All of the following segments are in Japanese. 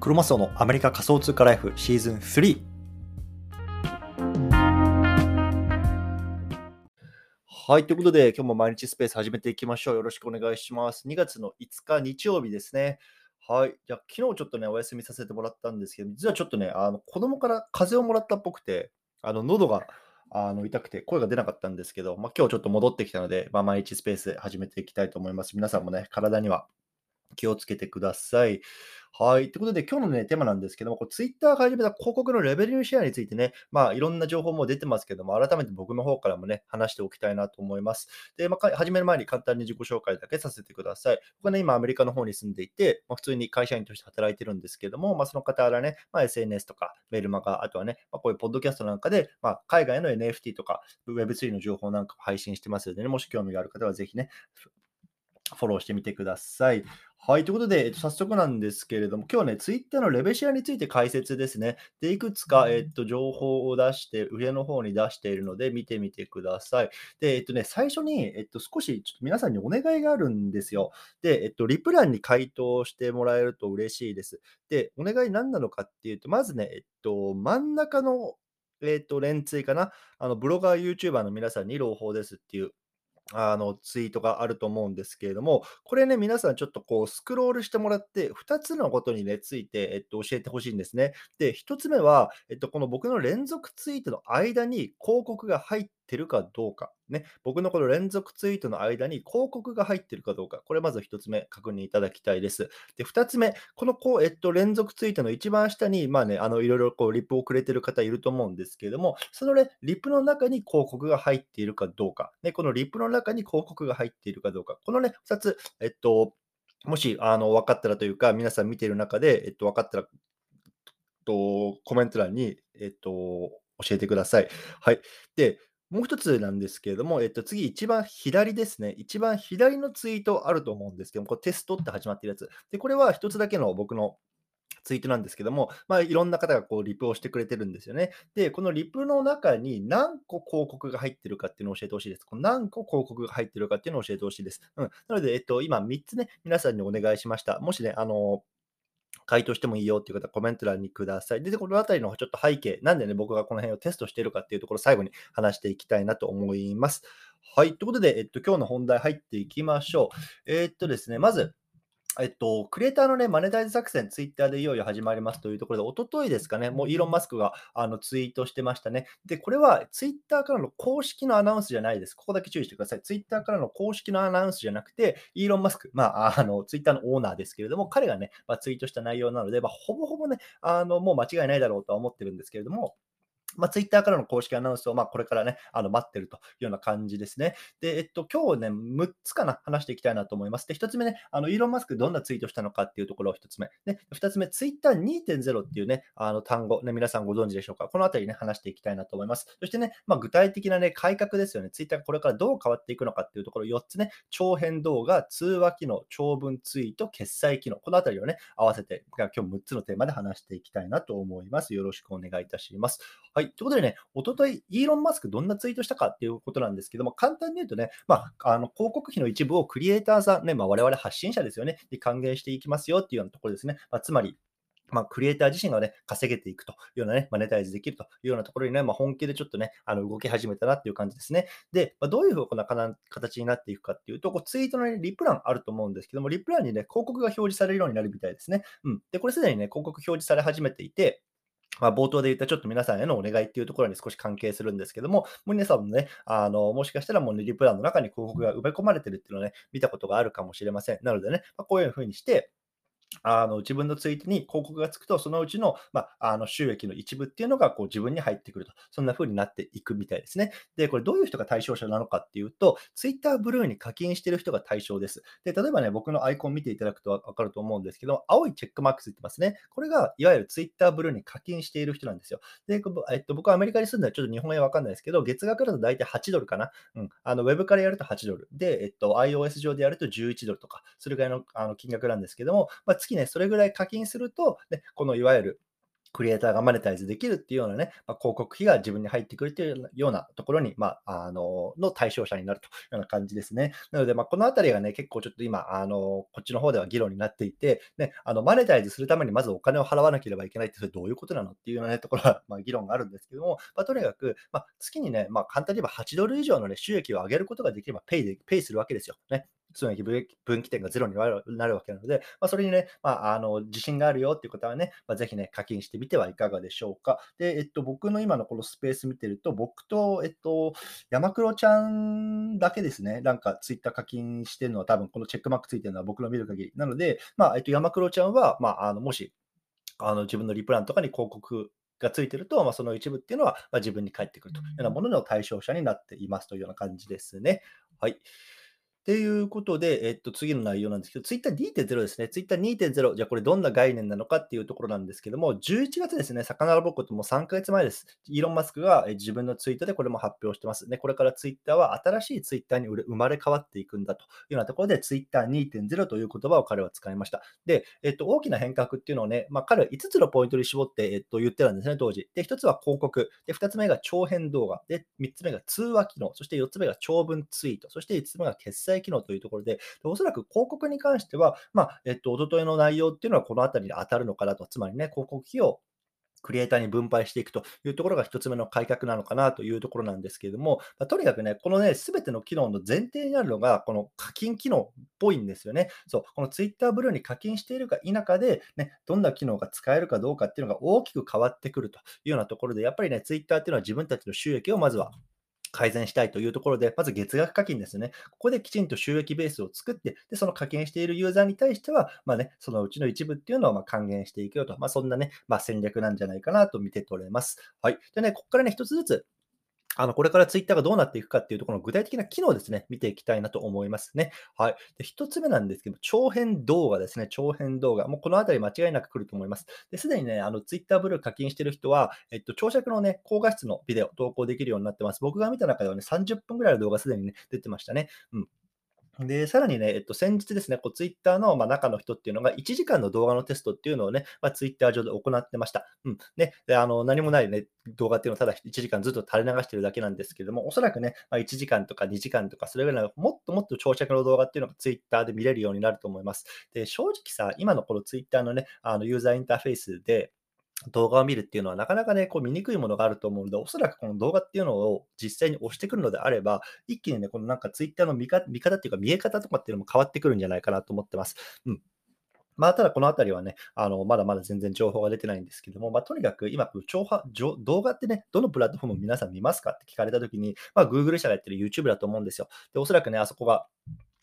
クロマスオのアメリカ仮想通貨ライフシーズン3。はい。ということで、今日も毎日スペース始めていきましょう。よろしくお願いします。2月の5日日曜日ですね。はい。じゃあ、昨日ちょっとね、お休みさせてもらったんですけど、実はちょっとね、あの子供から風邪をもらったっぽくて、あの喉があの痛くて声が出なかったんですけど、まあ、今日ちょっと戻ってきたので、まあ、毎日スペース始めていきたいと思います。皆さんもね、体には気をつけてください。はい。ということで、今日のね、テーマなんですけども、こう Twitter が始めた広告のレベルシェアについてね、まあ、いろんな情報も出てますけども、改めて僕の方からもね、話しておきたいなと思います。で、まあ、始める前に簡単に自己紹介だけさせてください。僕はね、今、アメリカの方に住んでいて、まあ、普通に会社員として働いてるんですけども、まあ、その方らね、まあ、SNS とかメールマガ、あとはね、まあ、こういうポッドキャストなんかで、まあ、海外の NFT とか Web3 の情報なんかを配信してますのでね、もし興味がある方はぜひね、フォローしてみてください。はい。ということで、えっと、早速なんですけれども、今日はね、ツイッターのレベシアについて解説ですね。で、いくつか、えっと、情報を出して、上の方に出しているので、見てみてください。で、えっとね、最初に、えっと、少し、ちょっと皆さんにお願いがあるんですよ。で、えっと、リプランに回答してもらえると嬉しいです。で、お願い何なのかっていうと、まずね、えっと、真ん中の、えっと、連追かな。あの、ブロガー、YouTuber の皆さんに朗報ですっていうあの、ツイートがあると思うんですけれども、これね、皆さんちょっとこうスクロールしてもらって、2つのことにね、ついて、えっと、教えてほしいんですね。で、1つ目は、えっと、この僕の連続ツイートの間に広告が入ってるかどうか。ね、僕のこの連続ツイートの間に広告が入ってるかどうか。これまず1つ目、確認いただきたいです。で、2つ目、このこう、えっと、連続ツイートの一番下に、まあね、あの、いろいろこう、リップをくれてる方いると思うんですけれども、そのね、リップの中に広告が入っているかどうか。ね、このリップの中に広告が入っているかどうか。このね、2つ、えっと、もし、あの、分かったらというか、皆さん見ている中で、えっと、分かったら、と、コメント欄に、えっと、教えてください。はい。で、もう一つなんですけれども、えっと、次、一番左ですね。一番左のツイートあると思うんですけども、これテストって始まってるやつ。で、これは一つだけの僕のツイートなんですけども、まあ、いろんな方がこうリプをしてくれてるんですよね。で、このリプの中に何個広告が入ってるかっていうのを教えてほしいです。この何個広告が入ってるかっていうのを教えてほしいです。うん。なので、えっと、今3つね、皆さんにお願いしました。もしね、あの回答してもいいよっていう方はコメント欄にください。で、このあたりのちょっと背景、なんでね、僕がこの辺をテストしているかっていうところ、最後に話していきたいなと思います。はい。ということで、えっと、今日の本題入っていきましょう。えー、っとですね、まず、えっと、クリエイターのね、マネタイズ作戦、ツイッターでいよいよ始まりますというところで、おとといですかね、もうイーロン・マスクがあのツイートしてましたね。で、これはツイッターからの公式のアナウンスじゃないです。ここだけ注意してください。ツイッターからの公式のアナウンスじゃなくて、イーロン・マスク、まあ、あの、ツイッターのオーナーですけれども、彼がね、まあ、ツイートした内容なので、まあ、ほぼほぼね、あの、もう間違いないだろうとは思ってるんですけれども、まあ、ツイッターからの公式アナウンスを、まあ、これからね、あの待ってるというような感じですね。で、えっと、今日ね、6つかな、話していきたいなと思います。で、1つ目ね、あの、イーロン・マスクどんなツイートしたのかっていうところを1つ目。で、2つ目、ツイッター2.0っていうね、あの単語、ね、皆さんご存知でしょうか。このあたりね、話していきたいなと思います。そしてね、まあ、具体的なね、改革ですよね。ツイッターがこれからどう変わっていくのかっていうところ4つね、長編動画、通話機能、長文ツイート、決済機能、このあたりをね、合わせて、今日6つのテーマで話していきたいなと思います。よろしくお願いいたします。はい。ということでね、おととい、イーロン・マスクどんなツイートしたかっていうことなんですけども、簡単に言うとね、まあ、あの広告費の一部をクリエイターさん、ね、まあ、我々発信者ですよね、に還元していきますよっていうようなところですね。まあ、つまり、まあ、クリエイター自身がね、稼げていくというようなね、マネタイズできるというようなところにね、まあ、本気でちょっとね、あの動き始めたなっていう感じですね。で、まあ、どういうふうな形になっていくかっていうと、こうツイートの、ね、リプランあると思うんですけども、リプランにね、広告が表示されるようになるみたいですね。うん。で、これすでにね、広告表示され始めていて、まあ、冒頭で言ったちょっと皆さんへのお願いっていうところに少し関係するんですけども、もう皆さんもね、あのもしかしたらもうね、リプランの中に広告が埋め込まれてるっていうのをね、見たことがあるかもしれません。なのでね、まあ、こういうふうにして、あの自分のツイートに広告がつくと、そのうちの,、まあ、あの収益の一部っていうのがこう自分に入ってくると、そんな風になっていくみたいですね。で、これどういう人が対象者なのかっていうと、Twitter ブルーに課金してる人が対象です。で、例えばね、僕のアイコン見ていただくと分かると思うんですけど、青いチェックマークついてますね。これがいわゆる Twitter ブルーに課金している人なんですよ。で、えっと、僕はアメリカに住んでちょっと日本円わかんないですけど、月額だと大体8ドルかな。うん。あの、ウェブからやると8ドル。で、えっと、iOS 上でやると11ドルとか、それぐらいのあの金額なんですけども、まあ、月ね、それぐらい課金すると、ね、このいわゆるクリエイターがマネタイズできるっていうようなね、まあ、広告費が自分に入ってくるというようなところに、まあ、あの、の対象者になるというような感じですね。なので、まあ、このあたりがね、結構ちょっと今、あの、こっちの方では議論になっていて、ね、あの、マネタイズするためにまずお金を払わなければいけないって、それどういうことなのっていうような、ね、ところは、まあ、議論があるんですけども、まあ、とにかく、まあ、月にね、まあ、簡単に言えば8ドル以上のね、収益を上げることができれば、ペイで、ペイするわけですよ。ね。損益分岐点がゼロになるわけなので、まあ、それにね、まあ、あの自信があるよっていう方はね、まあ、ぜひね、課金してみてはいかがでしょうか。で、えっと、僕の今のこのスペース見てると、僕と、えっと、山黒ちゃんだけですね、なんかツイッター課金してるのは多分このチェックマークついてるのは僕の見る限り。なので、まあ、えっと、山黒ちゃんは、まあ、あのもし、あの自分のリプランとかに広告がついてると、まあ、その一部っていうのは、まあ、自分に返ってくるというようなものの対象者になっていますというような感じですね。はい。っていうことで、えっと、次の内容なんですけど、ツイッター2.0ですね。ツイッター2.0、じゃあこれどんな概念なのかっていうところなんですけども、11月ですね、遡ることもう3ヶ月前です。イーロン・マスクが自分のツイートでこれも発表してます。ね、これからツイッターは新しいツイッターに生まれ変わっていくんだというようなところで、ツイッター2.0という言葉を彼は使いました。で、えっと、大きな変革っていうのをね、まあ、彼は5つのポイントに絞って、えっと、言ってたんですね、当時。で、1つは広告。で、2つ目が長編動画。で、3つ目が通話機能。そして4つ目が長文ツイート。そして5つ目が決済機能というところで、でおそらく広告に関しては、まあ、えっと、おとといの内容っていうのはこのあたりに当たるのかなと、つまりね、広告費をクリエイターに分配していくというところが1つ目の改革なのかなというところなんですけれども、まあ、とにかくね、このね、すべての機能の前提にあるのが、この課金機能っぽいんですよね。そう、この Twitter ブルーに課金しているか否かで、ね、どんな機能が使えるかどうかっていうのが大きく変わってくるというようなところで、やっぱりね、Twitter っていうのは自分たちの収益をまずは改善したいというところで、まず月額課金ですね。ここできちんと収益ベースを作って、でその課金しているユーザーに対しては、まあね、そのうちの一部っていうのをま還元していくよと、まあ、そんなね、まあ、戦略なんじゃないかなと見て取れます。はい。でね、ここからね、一つずつあの、これからツイッターがどうなっていくかっていうところの具体的な機能ですね、見ていきたいなと思いますね。はい。で、一つ目なんですけど、長編動画ですね。長編動画。もうこのあたり間違いなく来ると思います。で、すでにね、あの、ツイッターブルー課金してる人は、えっと、長尺のね、高画質のビデオ投稿できるようになってます。僕が見た中ではね、30分ぐらいの動画すでにね、出てましたね。うん。で、さらにね、えっと、先日ですね、こうツイッターの、ま、中の人っていうのが、1時間の動画のテストっていうのをね、まあ、ツイッター上で行ってました。うん。ね、で、あの、何もないね、動画っていうのをただ1時間ずっと垂れ流してるだけなんですけれども、おそらくね、まあ、1時間とか2時間とか、それぐらいのもっともっと長尺の動画っていうのがツイッターで見れるようになると思います。で、正直さ、今のこのツイッターのね、あの、ユーザーインターフェースで、動画を見るっていうのはなかなかね、こう見にくいものがあると思うので、おそらくこの動画っていうのを実際に押してくるのであれば、一気にね、このなんかツイッターの見方見方っていうか見え方とかっていうのも変わってくるんじゃないかなと思ってます。うん。まあ、ただこのあたりはね、あの、まだまだ全然情報が出てないんですけども、まあ、とにかく今、動画ってね、どのプラットフォームを皆さん見ますかって聞かれたときに、まあ、Google 社がやってる YouTube だと思うんですよ。で、おそらくね、あそこが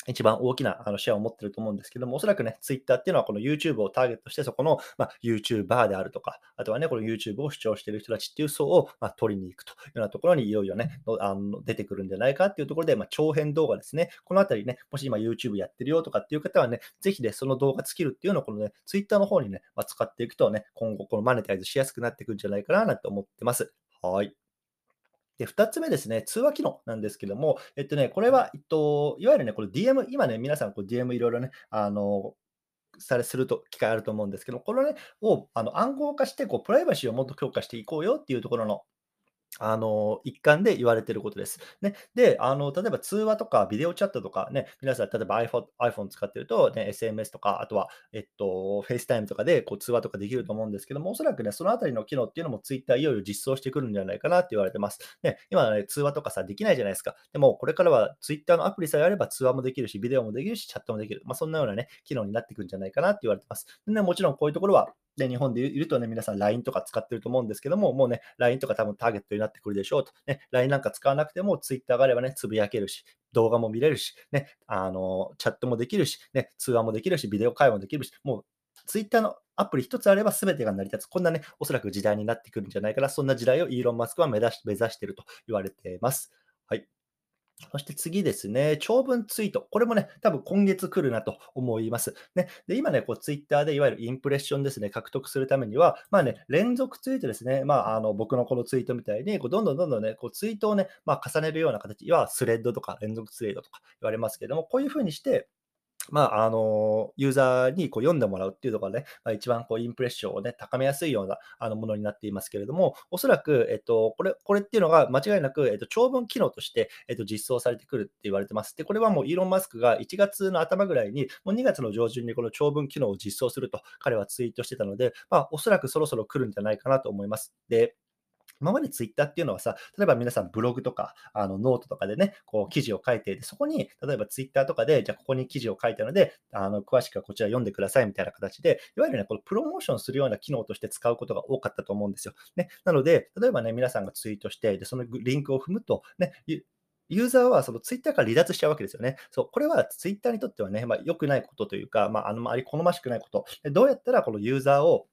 一番大きなあのシェアを持ってると思うんですけども、おそらくね、Twitter っていうのはこの YouTube をターゲットして、そこの、まあ、YouTuber であるとか、あとはね、この YouTube を主張している人たちっていう層を、まあ、取りに行くというようなところにいよいよね、あの出てくるんじゃないかっていうところで、まあ、長編動画ですね。このあたりね、もし今 YouTube やってるよとかっていう方はね、ぜひね、その動画スキルっていうのをこのね、Twitter の方にね、まあ、使っていくとね、今後このマネタイズしやすくなっていくんじゃないかななんて思ってます。はい。で、2つ目ですね、通話機能なんですけども、えっとね、これは、えっと、いわゆるね、これ DM、今ね、皆さんこう DM いろいろね、あの、されすると機会あると思うんですけど、これね、をあの暗号化して、こうプライバシーをもっと強化していこうよっていうところのあの、一環で言われてることです。ね。で、あの、例えば通話とかビデオチャットとかね、皆さん例えば iPhone, iPhone 使ってると、ね、SMS とか、あとは、えっと、FaceTime とかでこう通話とかできると思うんですけども、おそらくね、そのあたりの機能っていうのも Twitter いよいよ実装してくるんじゃないかなって言われてます。ね、今ね、通話とかさ、できないじゃないですか。でも、これからは Twitter のアプリさえあれば通話もできるし、ビデオもできるし、チャットもできる。まあ、そんなようなね、機能になってくるんじゃないかなって言われてます。でね、もちろんこういうところは、で、日本でいるとね、皆さん LINE とか使ってると思うんですけども、もうね、LINE とか多分ターゲットになってくるでしょうと。ね、LINE なんか使わなくても Twitter があればね、つぶやけるし、動画も見れるし、ね、あの、チャットもできるし、ね、通話もできるし、ビデオ会話もできるし、もう Twitter のアプリ一つあれば全てが成り立つ。こんなね、おそらく時代になってくるんじゃないかな。そんな時代をイーロン・マスクは目指し目指してると言われています。そして次ですね、長文ツイート。これもね、多分今月来るなと思います。ね、で今ね、こうツイッターでいわゆるインプレッションですね、獲得するためには、まあね、連続ツイートですね、まあ、あの僕のこのツイートみたいに、こうどんどんどんどんね、こうツイートをね、まあ、重ねるような形は、スレッドとか連続ツイートとか言われますけども、こういうふうにして、まあ、あの、ユーザーにこう読んでもらうっていうのがね、まあ、一番こうインプレッションをね、高めやすいようなあのものになっていますけれども、おそらく、えっと、これこれっていうのが間違いなく、えっと、長文機能として、えっと、実装されてくるって言われてます。で、これはもうイーロン・マスクが1月の頭ぐらいに、もう2月の上旬にこの長文機能を実装すると彼はツイートしてたので、まあ、おそらくそろそろ来るんじゃないかなと思います。で、今までツイッターっていうのはさ、例えば皆さんブログとか、あのノートとかでね、こう記事を書いていて、そこに、例えばツイッターとかで、じゃあここに記事を書いたので、あの詳しくはこちら読んでくださいみたいな形で、いわゆるね、このプロモーションするような機能として使うことが多かったと思うんですよ。ね、なので、例えばね、皆さんがツイートして、でそのリンクを踏むと、ね、ユーザーはそのツイッターから離脱しちゃうわけですよね。そう、これはツイッターにとってはね、まあ、良くないことというか、まあ、あの、あり好ましくないこと。どうやったらこのユーザーを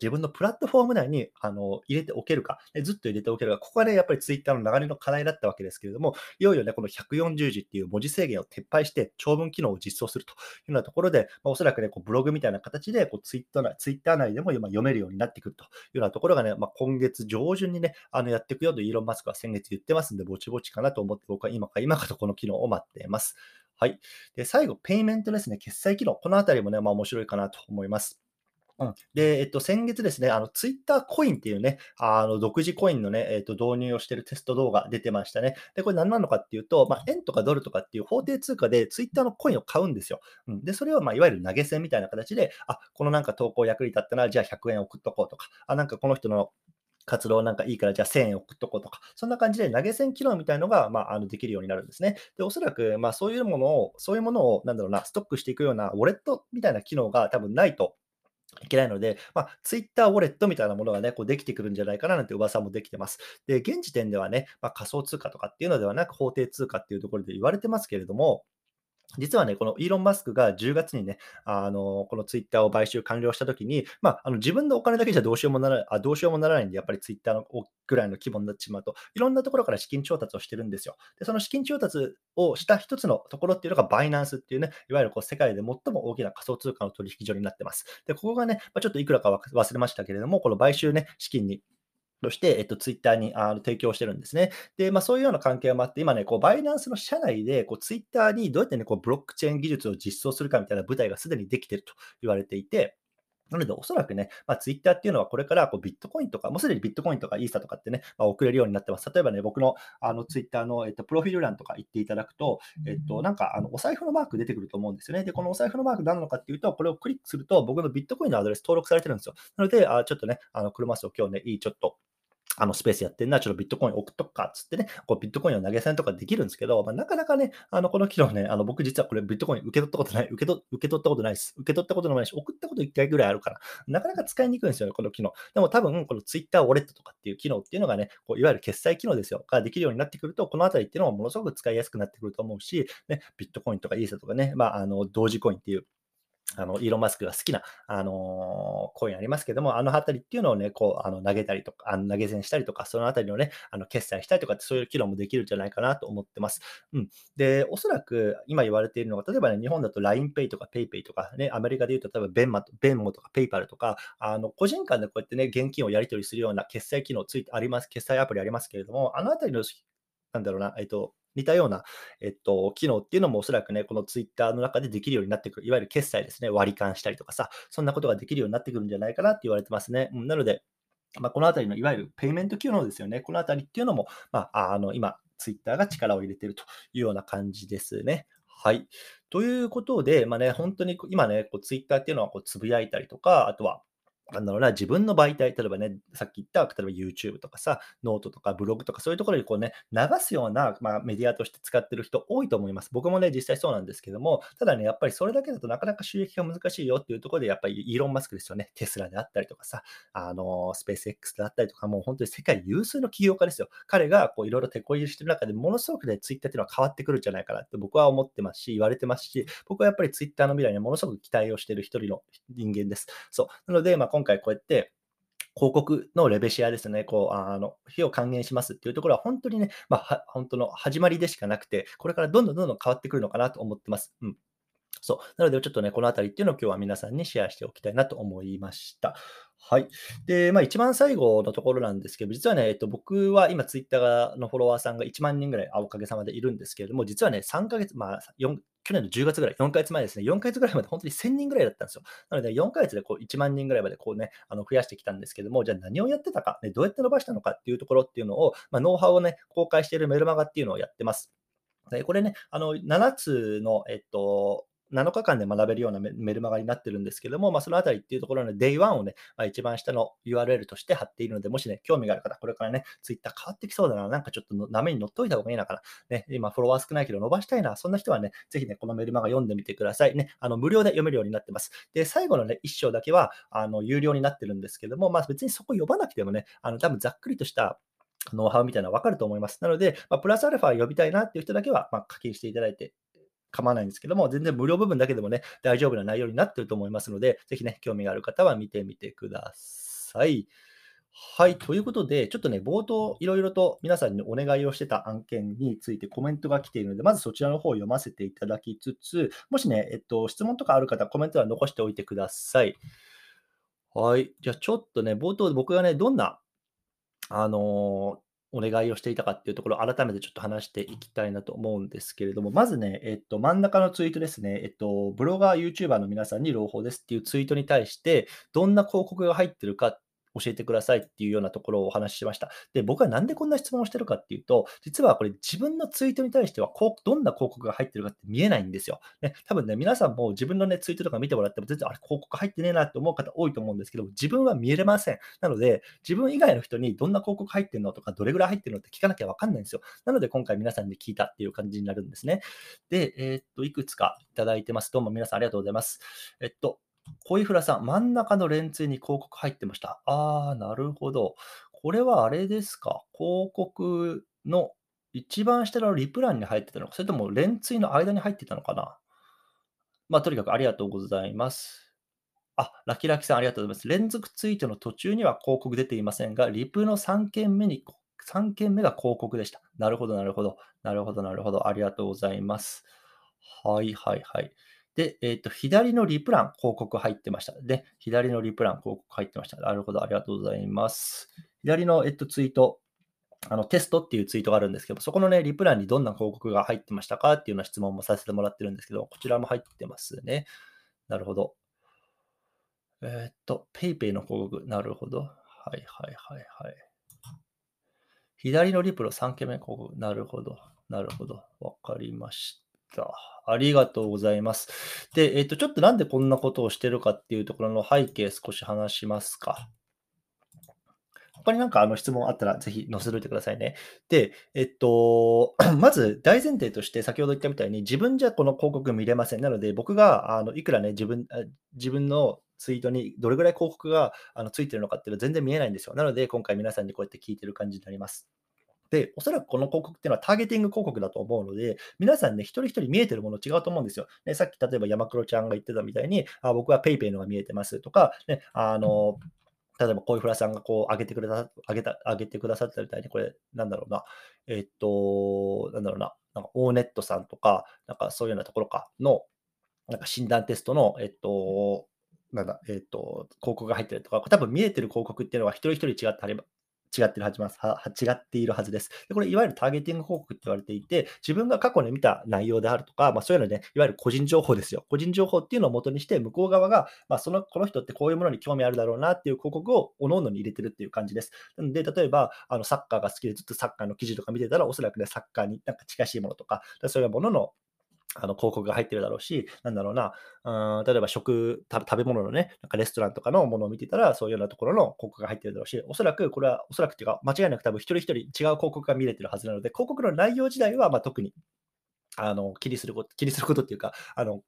自分のプラットフォーム内にあの入れておけるか、ずっと入れておけるか、ここがね、やっぱりツイッターの流れの課題だったわけですけれども、いよいよね、この140字っていう文字制限を撤廃して、長文機能を実装するというようなところで、まあ、おそらくね、こうブログみたいな形でこうツイッター内ツイッター内でも今読めるようになってくるというようなところがね、まあ、今月上旬にね、あのやっていくよとイーロン・マスクは先月言ってますんで、ぼちぼちかなと思って、僕は今か今かとこの機能を待っています。はい。で、最後、ペイメントですね、決済機能。このあたりもね、まあ面白いかなと思います。うん。で、えっと、先月ですね、あの、ツイッターコインっていうね、あの、独自コインのね、えっと、導入をしているテスト動画出てましたね。で、これ何なのかっていうと、まあ、円とかドルとかっていう法定通貨でツイッターのコインを買うんですよ。うん。で、それを、まあ、いわゆる投げ銭みたいな形で、あ、このなんか投稿役に立ったら、じゃあ100円送っとこうとか、あ、なんかこの人の活動なんかいいから、じゃあ1000円送っとこうとか、そんな感じで投げ銭機能みたいのが、まあ、あのできるようになるんですね。で、おそらく、まあ、そういうものを、そういうものを、なんだろうな、ストックしていくようなウォレットみたいな機能が多分ないといけないので、まあ、ツイッターウォレットみたいなものがね、こうできてくるんじゃないかななんて噂もできてます。で、現時点ではね、まあ、仮想通貨とかっていうのではなく、法定通貨っていうところで言われてますけれども、実はね、このイーロン・マスクが10月にね、あの、このツイッターを買収完了したときに、まあ、あの自分のお金だけじゃどうしようもならあどうしようもならないんで、やっぱりツイッターのぐらいの規模になってしまうと、いろんなところから資金調達をしてるんですよ。で、その資金調達をした一つのところっていうのがバイナンスっていうね、いわゆるこう世界で最も大きな仮想通貨の取引所になってます。で、ここがね、まあ、ちょっといくらか忘れましたけれども、この買収ね、資金にとして、えっと、ツイッターにあの提供してるんですね。で、まあ、そういうような関係もあって、今ね、こうバイナンスの社内でこうツイッターにどうやってね、こうブロックチェーン技術を実装するかみたいな舞台がすでにできていると言われていて、なので、おそらくね、まあ、ツイッターっていうのはこれからこうビットコインとか、もうすでにビットコインとかイーサとかってね、まあ、送れるようになってます。例えばね、僕のあのツイッターの、えっと、プロフィール欄とか言っていただくと、えっと、なんかあのお財布のマーク出てくると思うんですよね。で、このお財布のマーク何なのかっていうと、これをクリックすると、僕のビットコインのアドレス登録されてるんですよ。なので、あちょっとね、あの車椅子を今日ね、いいちょっとあのスペースやってんな、ちょっとビットコイン送っとくかっつってね、こうビットコインを投げ銭とかできるんですけど、まあ、なかなかね、あのこの機能ね、あの僕実はこれビットコイン受け取ったことない、受け取受け取ったことないです。受け取ったことないし、送ったこと1回ぐらいあるから、なかなか使いにくいんですよね、この機能。でも多分、この Twitter ウォレットとかっていう機能っていうのがね、こういわゆる決済機能ですよ、ができるようになってくると、このあたりっていうのもものすごく使いやすくなってくると思うし、ね、ビットコインとかイーサとかね、まあ、あの同時コインっていうあの、イーロン・マスクが好きな、あのー、コインありますけども、あのあたりっていうのをね、こう、あの投げたりとか、あの投げ銭したりとか、そのあたりのね、あの決済したりとかって、そういう機能もできるんじゃないかなと思ってます。うん。で、おそらく今言われているのが、例えばね、日本だと LINEPay とか PayPay とかね、アメリカで言うと、例えばベンマベンモとか PayPal とか、あの、個人間でこうやってね、現金をやり取りするような決済機能ついてあります、決済アプリありますけれども、あのあたりの、なんだろうな、えっと、似たような、えっと、機能っていうのもおそらくね、このツイッターの中でできるようになってくる。いわゆる決済ですね、割り勘したりとかさ、そんなことができるようになってくるんじゃないかなって言われてますね。うん、なので、まあ、このあたりのいわゆるペイメント機能ですよね。このあたりっていうのも、まあ、あの今、ツイッターが力を入れてるというような感じですね。はい。ということで、まあね、本当に今ね、ツイッターっていうのはこうつぶやいたりとか、あとはなんだろうな、自分の媒体、例えばね、さっき言った、例えば YouTube とかさ、ノートとかブログとか、そういうところにこうね、流すような、まあ、メディアとして使ってる人多いと思います。僕もね、実際そうなんですけども、ただね、やっぱりそれだけだとなかなか収益が難しいよっていうところで、やっぱりイーロン・マスクですよね、テスラであったりとかさ、あの、スペース X であったりとか、もう本当に世界有数の起業家ですよ。彼がこういろいろ手こ入れしてる中で、ものすごくね、ツイッターっていうのは変わってくるんじゃないかなって僕は思ってますし、言われてますし、僕はやっぱりツイッターの未来にはものすごく期待をしてる一人の人間です。そう。なので、まあ、今回こうやって、広告のレベシアですね、こう、あの、費用還元しますっていうところは本当にね、まあ、本当の始まりでしかなくて、これからどんどんどんどん変わってくるのかなと思ってます。うん。そう。なので、ちょっとね、このあたりっていうのを今日は皆さんにシェアしておきたいなと思いました。はい。で、まあ、一番最後のところなんですけど、実はね、えっと、僕は今、ツイッターのフォロワーさんが1万人ぐらい、あおかげさまでいるんですけれども、実はね、3ヶ月、まあ、4去年の10月ぐらい、4ヶ月前ですね、4ヶ月ぐらいまで本当に1000人ぐらいだったんですよ。なので、4ヶ月でこう1万人ぐらいまでこうね、あの増やしてきたんですけども、じゃあ何をやってたか、ね、どうやって伸ばしたのかっていうところっていうのを、まあ、ノウハウをね、公開しているメルマガっていうのをやってます。これね、あの7つの、えっと、7日間で学べるようなメルマガになってるんですけども、まあ、そのあたりっていうところの Day1 をね、まあ、一番下の URL として貼っているので、もしね、興味がある方、これからね、Twitter 変わってきそうだな、なんかちょっと波に乗っといた方がいいのかな、ね、今フォロワー少ないけど伸ばしたいな、そんな人はね、ぜひね、このメルマガ読んでみてください。ね、あの無料で読めるようになってます。で、最後のね、1章だけは、あの有料になってるんですけども、まあ、別にそこ読まなくてもね、あの多分ざっくりとしたノウハウみたいなの分かると思います。なので、まあ、プラスアルファ呼びたいなっていう人だけは、まあ、課金していただいて構わないんですけども、全然無料部分だけでもね、大丈夫な内容になってると思いますので、ぜひね、興味がある方は見てみてください。はい。ということで、ちょっとね、冒頭、いろいろと皆さんにお願いをしてた案件についてコメントが来ているので、まずそちらの方を読ませていただきつつ、もしね、えっと、質問とかある方、コメントは残しておいてください。はい。じゃあ、ちょっとね、冒頭、僕がね、どんな、あのお願いをしていたかっていうところを改めてちょっと話していきたいなと思うんですけれども、まずね、えっと、真ん中のツイートですね、えっと、ブロガー、YouTuber の皆さんに朗報ですっていうツイートに対して、どんな広告が入ってるか教えてくださいっていうようなところをお話ししました。で、僕はなんでこんな質問をしてるかっていうと、実はこれ自分のツイートに対してはこう、どんな広告が入ってるかって見えないんですよ。ね、多分ね、皆さんも自分のね、ツイートとか見てもらっても全然あれ広告入ってねえなって思う方多いと思うんですけど、自分は見えれません。なので、自分以外の人にどんな広告入ってるのとか、どれぐらい入ってるのって聞かなきゃわかんないんですよ。なので今回皆さんに聞いたっていう感じになるんですね。で、えー、っと、いくつかいただいてます。どうも皆さんありがとうございます。えっと、恋フラさん、真ん中のレンズに広告入ってました。ああ、なるほど。これはあれですか？広告の一番下のリプランに入ってたのか、それともレンツイの間に入ってたのかな？まあ、とにかくありがとうございます。あ、ラキラキさんありがとうございます。連続ツイートの途中には広告出ていませんが、リプの3件目に、3件目が広告でした。なるほど、なるほど。なるほど、なるほど。ありがとうございます。はいはいはい。で、えっ、ー、と、左のリプラン、広告入ってました。で、左のリプラン、広告入ってました。なるほど、ありがとうございます。左の、えっと、ツイート、あのテストっていうツイートがあるんですけど、そこのね、リプランにどんな広告が入ってましたかっていうような質問もさせてもらってるんですけど、こちらも入ってますね。なるほど。えー、っと、PayPay の広告。なるほど。はいはいはいはい。左のリプロ3件目広告。なるほど。なるほど。わかりました。ありがとうございます。で、えっ、と、ちょっとなんでこんなことをしてるかっていうところの背景少し話しますか。他になんかあの質問あったらぜひ載せといてくださいね。で、えっと、まず大前提として先ほど言ったみたいに自分じゃこの広告見れません。なので僕があのいくらね、自分自分のツイートにどれぐらい広告があのついてるのかっていうのは全然見えないんですよ。なので今回皆さんにこうやって聞いてる感じになります。で、おそらくこの広告っていうのはターゲティング広告だと思うので、皆さんね、一人一人見えてるもの違うと思うんですよ。ね、さっき例えば山黒ちゃんが言ってたみたいに、あ僕は PayPay のが見えてますとか、ね、あの、例えば、こういうフラさんがこう上げてくれた、上げた、上げてくださったみたいに、これ、なんだろうな、えっと、なんだろうな、なんか、オーネットさんとか、なんかそういうようなところかの、なんか診断テストの、えっと、なんだ、えっと、広告が入ってるとか、多分見えてる広告っていうのは一人一人違ってあれば、違ってるはずますは違っているはずです。でこれ、いわゆるターゲティング広告って言われていて、自分が過去に見た内容であるとか、まあ、そういうのね、いわゆる個人情報ですよ。個人情報っていうのを元にして、向こう側が、まあ、そのこの人ってこういうものに興味あるだろうなっていう広告を各々に入れてるっていう感じです。なので、例えば、あのサッカーが好きでずっとサッカーの記事とか見てたら、おそらくね、サッカーになんか近しいものとか、そういうもののあの広告が入ってるだろうし、なんだろうな、うん例えば食、食べ物のね、なんかレストランとかのものを見てたら、そういうようなところの広告が入ってるだろうし、おそらくこれは、おそらくっていうか、間違いなく多分一人一人違う広告が見れてるはずなので、広告の内容自体はま特にあの気にすること、気にすることっていうか、あの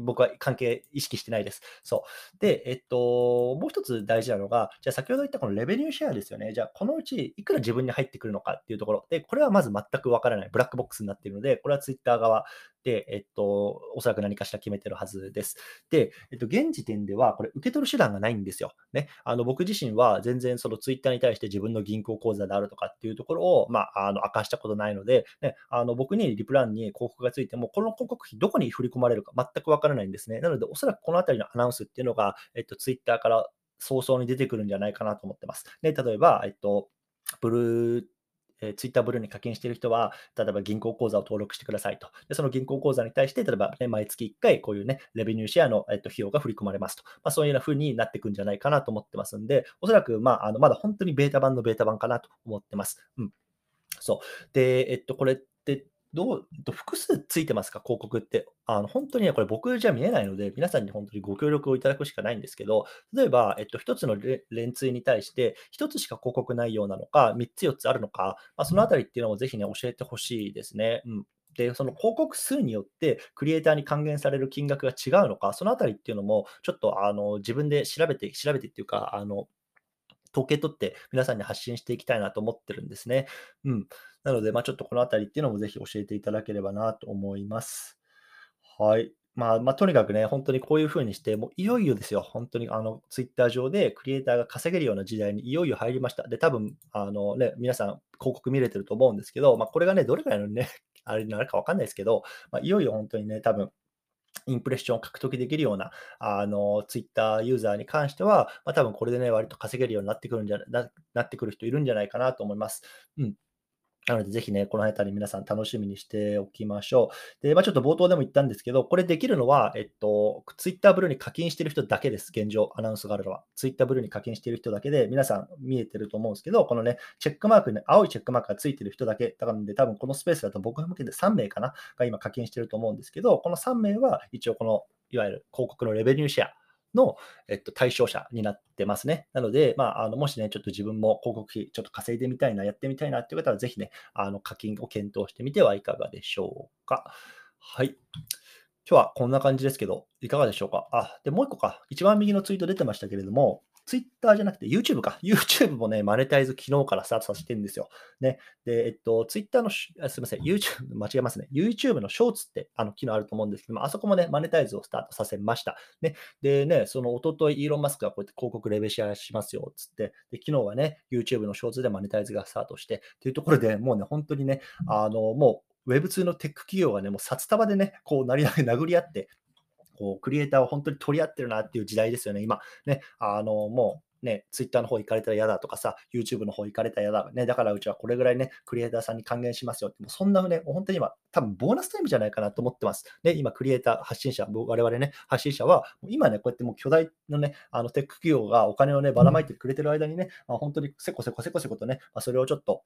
僕は関係意識してないです。そう。で、えっと、もう一つ大事なのが、じゃあ先ほど言ったこのレベニューシェアですよね。じゃあこのうちいくら自分に入ってくるのかっていうところ。で、これはまず全くわからない。ブラックボックスになっているので、これはツイッター側、えっと、おそらく何かしら決めてるはずです。で、えっと、現時点ではこれ受け取る手段がないんですよ。ね。あの、僕自身は全然そのツイッターに対して自分の銀行口座であるとかっていうところを、まあ、あの、明かしたことないので、ね、あの、僕にリプランに広告がついても、この広告費どこに振り込まれるか全くわからないんですね。なので、おそらくこのあたりのアナウンスっていうのが、えっと、ツイッターから早々に出てくるんじゃないかなと思ってます。で、例えば、えっと、ブルーえー、Twitter ブルーに課金している人は、例えば銀行口座を登録してくださいと。で、その銀行口座に対して、例えば、ね、毎月1回こういうね、レベニューシェアの、えっと、費用が振り込まれますと。まあ、そういうような風になっていくんじゃないかなと思ってますんで、おそらく、まあ、あのまだ本当にベータ版のベータ版かなと思ってます。うん。そう。で、えっと、これってどう、複数ついてますか、広告って。あの本当にね、これ僕じゃ見えないので、皆さんに本当にご協力をいただくしかないんですけど、例えば、えっと、1つの連通に対して、1つしか広告ないようなのか、3つ、4つあるのか、まあ、そのあたりっていうのをぜひね、教えてほしいですね。うん。で、その広告数によって、クリエイターに還元される金額が違うのか、そのあたりっていうのも、ちょっとあの自分で調べて、調べてっていうか、あの統計取って皆さんに発信していきたいなと思ってるんですね。うん。なので、まあ、ちょっとこのあたりっていうのもぜひ教えていただければなと思います。はい。まあ、まあ、とにかくね、本当にこういうふうにして、もういよいよですよ、本当にあのツイッター上でクリエイターが稼げるような時代にいよいよ入りました。で、多分あのね、皆さん広告見れてると思うんですけど、まあ、これがね、どれくらいのね、あれになるかわかんないですけど、まあ、いよいよ本当にね、多分インプレッションを獲得できるような、あの、ツイッターユーザーに関しては、まあ、多分これでね、割と稼げるようになってくるんじゃな、なってくる人いるんじゃないかなと思います。うん。なので、ぜひね、この辺り皆さん楽しみにしておきましょう。で、まあ、ちょっと冒頭でも言ったんですけど、これできるのは、えっと、Twitter ブルーに課金してる人だけです、現状、アナウンスがあるのは。Twitter ブルーに課金してる人だけで、皆さん見えてると思うんですけど、このね、チェックマークね、青いチェックマークがついてる人だけ、だからで、多分このスペースだと僕向けで3名かな、が今課金してると思うんですけど、この3名は一応この、いわゆる広告のレベニューシェアの、えっと、対象者になってますね。なので、まあ、あのもしね、ちょっと自分も広告費ちょっと稼いでみたいな、やってみたいなっていう方は、ぜひね、あの課金を検討してみてはいかがでしょうか。はい。今日はこんな感じですけど、いかがでしょうか？あ、で、もう一個か。一番右のツイート出てましたけれども、ツイッターじゃなくて YouTube か。YouTube もね、マネタイズ昨日からスタートさせてるんですよ。ね。で、えっと、ツイッターのすみません、YouTube、間違えますね。YouTube のショーツってあの機能あると思うんですけども、あそこもね、マネタイズをスタートさせました。ね。でね、その一昨日イーロン・マスクがこうやって広告レベシアしますよ、つって、で、昨日はね、YouTube のショーツでマネタイズがスタートして、っていうところでもうね、本当にね、あの、もう Web2 のテック企業がね、もう札束でね、こう、なり殴り合って、こう、クリエイターを本当に取り合ってるなっていう時代ですよね、今。ね、あの、もう、ね、ツイッターの方行かれたら嫌だとかさ、YouTube の方行かれたら嫌だ。ね、だからうちはこれぐらいね、クリエイターさんに還元しますよって、もうそんなね、本当に今、多分ボーナスタイムじゃないかなと思ってます。ね、今、クリエイター、発信者、我々ね、発信者は、今ね、こうやってもう巨大のね、あのテック企業がお金をね、ばらまいてくれてる間にね、まあ、本当にせこせこせこせことね、まあ、それをちょっと、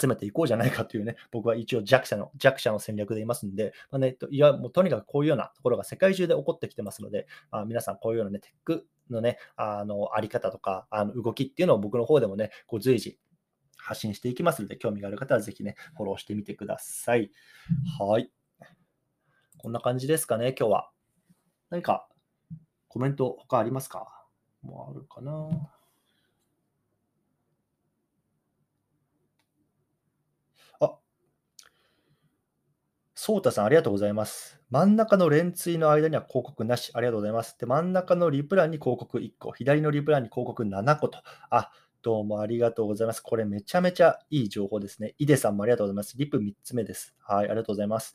集めていこうじゃないかというね、僕は一応弱者の、弱者の戦略でいますんで、まあね、いや、もうとにかくこういうようなところが世界中で起こってきてますので、あ、皆さんこういうようなね、テックのね、あの、あり方とか、あの、動きっていうのを僕の方でもね、こう随時発信していきますので、興味がある方はぜひね、フォローしてみてください。はい。こんな感じですかね、今日は。何かコメント他ありますか？もうあるかな？そうたさん、ありがとうございます。真ん中の連追の間には広告なし。ありがとうございます。で、真ん中のリプランに広告1個、左のリプランに広告7個と。あ、どうもありがとうございます。これめちゃめちゃいい情報ですね。イデさんもありがとうございます。リプ3つ目です。はい、ありがとうございます。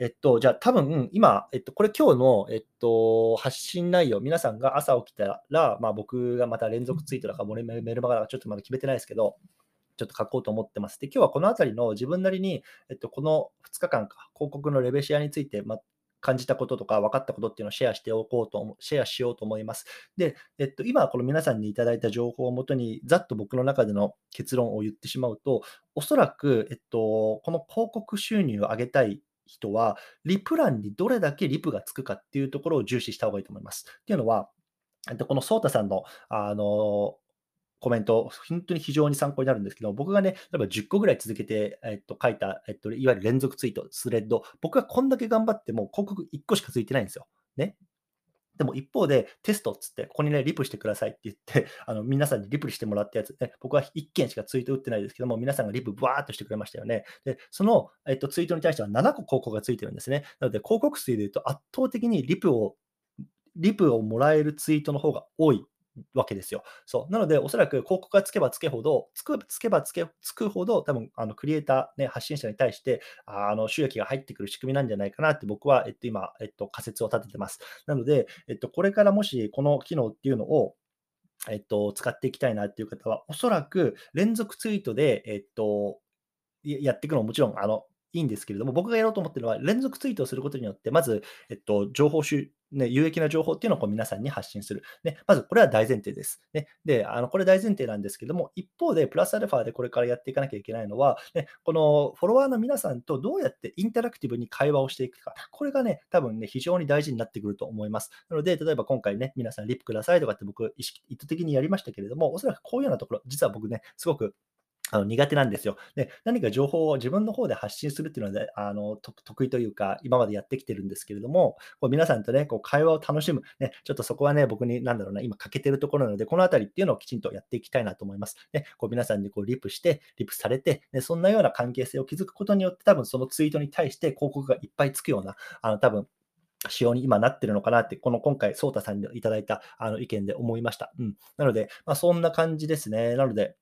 えっと、じゃあ多分今、えっと、これ今日の、えっと、発信内容、皆さんが朝起きたら、まあ僕がまた連続ツイートだからメルマガがちょっとまだ決めてないですけど、ちょっと書こうと思ってます。で、今日はこのあたりの自分なりに、えっと、この2日間か、広告のレベシアについて、ま、感じたこととか分かったことっていうのをシェアしておこうと、シェアしようと思います。で、えっと、今、この皆さんにいただいた情報をもとに、ざっと僕の中での結論を言ってしまうと、おそらく、えっと、この広告収入を上げたい人は、リプランにどれだけリプがつくかっていうところを重視した方がいいと思います。っていうのは、えっと、このソータさんの、あの、コメント、本当に非常に参考になるんですけど、僕がね、例えば10個ぐらい続けて、えっと、書いた、えっと、いわゆる連続ツイート、スレッド、僕がこんだけ頑張っても広告1個しかついてないんですよ。ね。でも一方で、テストっつって、ここにね、リプしてくださいって言って、あの皆さんにリプしてもらったやつ、ね、僕は1件しかツイート打ってないですけども、皆さんがリプバーっとしてくれましたよね。で、その、えっと、ツイートに対しては7個広告がついてるんですね。なので、広告数で言うと圧倒的にリプを、リプをもらえるツイートの方が多いわけですよ。そう。なので、おそらく広告がつけばつけほど、つくつけばつけつくほど、多分あのクリエイター、ね、発信者に対してあの収益が入ってくる仕組みなんじゃないかなって僕は、えっと、今、えっと、仮説を立ててます。なので、えっと、これからもしこの機能っていうのをえっと、使っていきたいなっていう方は、おそらく連続ツイートで、えっと、やっていくのももちろん、あの、いいんですけれども、僕がやろうと思ってるのは、連続ツイートをすることによって、まず、えっと、情報収ね、有益な情報っていうのをこう皆さんに発信する。ね、まずこれは大前提です。ね、で、あのこれ大前提なんですけども、一方でプラスアルファでこれからやっていかなきゃいけないのは、ね、このフォロワーの皆さんとどうやってインタラクティブに会話をしていくか。これがね、多分ね、非常に大事になってくると思います。なので、例えば今回ね、皆さんリップくださいとかって僕意識、意図的にやりましたけれども、おそらくこういうようなところ、実は僕ね、すごくあの苦手なんですよ。で、何か情報を自分の方で発信するっていうので、あの得意というか、今までやってきてるんですけれども、こう皆さんとね、こう会話を楽しむ、ね、ちょっとそこはね、僕に、なんだろうな、今欠けてるところなので、このあたりっていうのをきちんとやっていきたいなと思います。ね、こう皆さんにこうリプして、リプされて、ね、そんなような関係性を築くことによって、多分そのツイートに対して広告がいっぱいつくような、あの多分仕様に今なってるのかなって、この今回、ソータさんにいただいたあの意見で思いました。うん。なので、まあ、そんな感じですね。なので、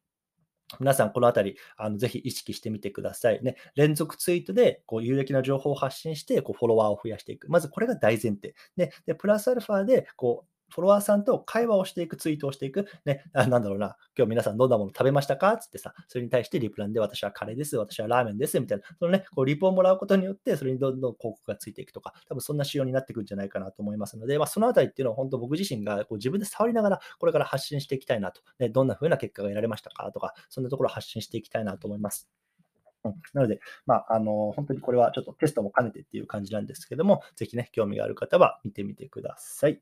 皆さん、このあたり、あのぜひ意識してみてください。ね、連続ツイートでこう有益な情報を発信して、こうフォロワーを増やしていく。まずこれが大前提。ね、でプラスアルファでこうフォロワーさんと会話をしていく、ツイートをしていく。ね、あなんだろうな、今日皆さんどんなもの食べましたか？つってさ、それに対してリプランで私はカレーです、私はラーメンです、みたいな、そのね、こうリプをもらうことによって、それにどんどん広告がついていくとか、多分そんな仕様になってくるんじゃないかなと思いますので、まあ、そのあたりっていうのは本当僕自身がこう自分で触りながら、これから発信していきたいなと、ね、どんな風な結果が得られましたか？とか、そんなところを発信していきたいなと思います。うん、なので、まあ、あの、本当にこれはちょっとテストも兼ねてっていう感じなんですけども、ぜひね、興味がある方は見てみてください。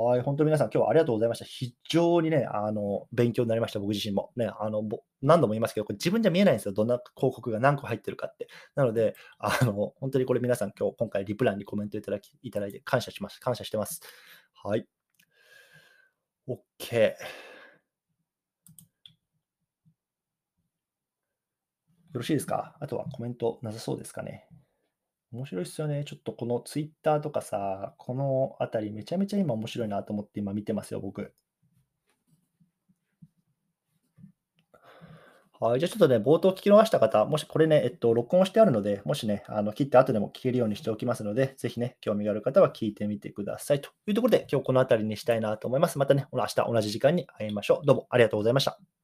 はい、本当に皆さん、今日はありがとうございました。非常にね、あの、勉強になりました、僕自身も。ね、あの、何度も言いますけど、これ自分じゃ見えないんですよ。どんな広告が何個入ってるかって。なので、あの、本当にこれ皆さん、今日、今回リプランにコメントいただき、いただいて感謝します。感謝してます。はい。OK。よろしいですか？あとはコメントなさそうですかね？面白いっすよね。ちょっとこのツイッターとかさ、このあたりめちゃめちゃ今面白いなと思って今見てますよ、僕。はい。じゃあちょっとね、冒頭聞き逃した方、もしこれね、えっと、録音してあるので、もしね、あの切って後でも聞けるようにしておきますので、ぜひね、興味がある方は聞いてみてください。というところで、今日この辺りにしたいなと思います。またね、明日同じ時間に会いましょう。どうもありがとうございました。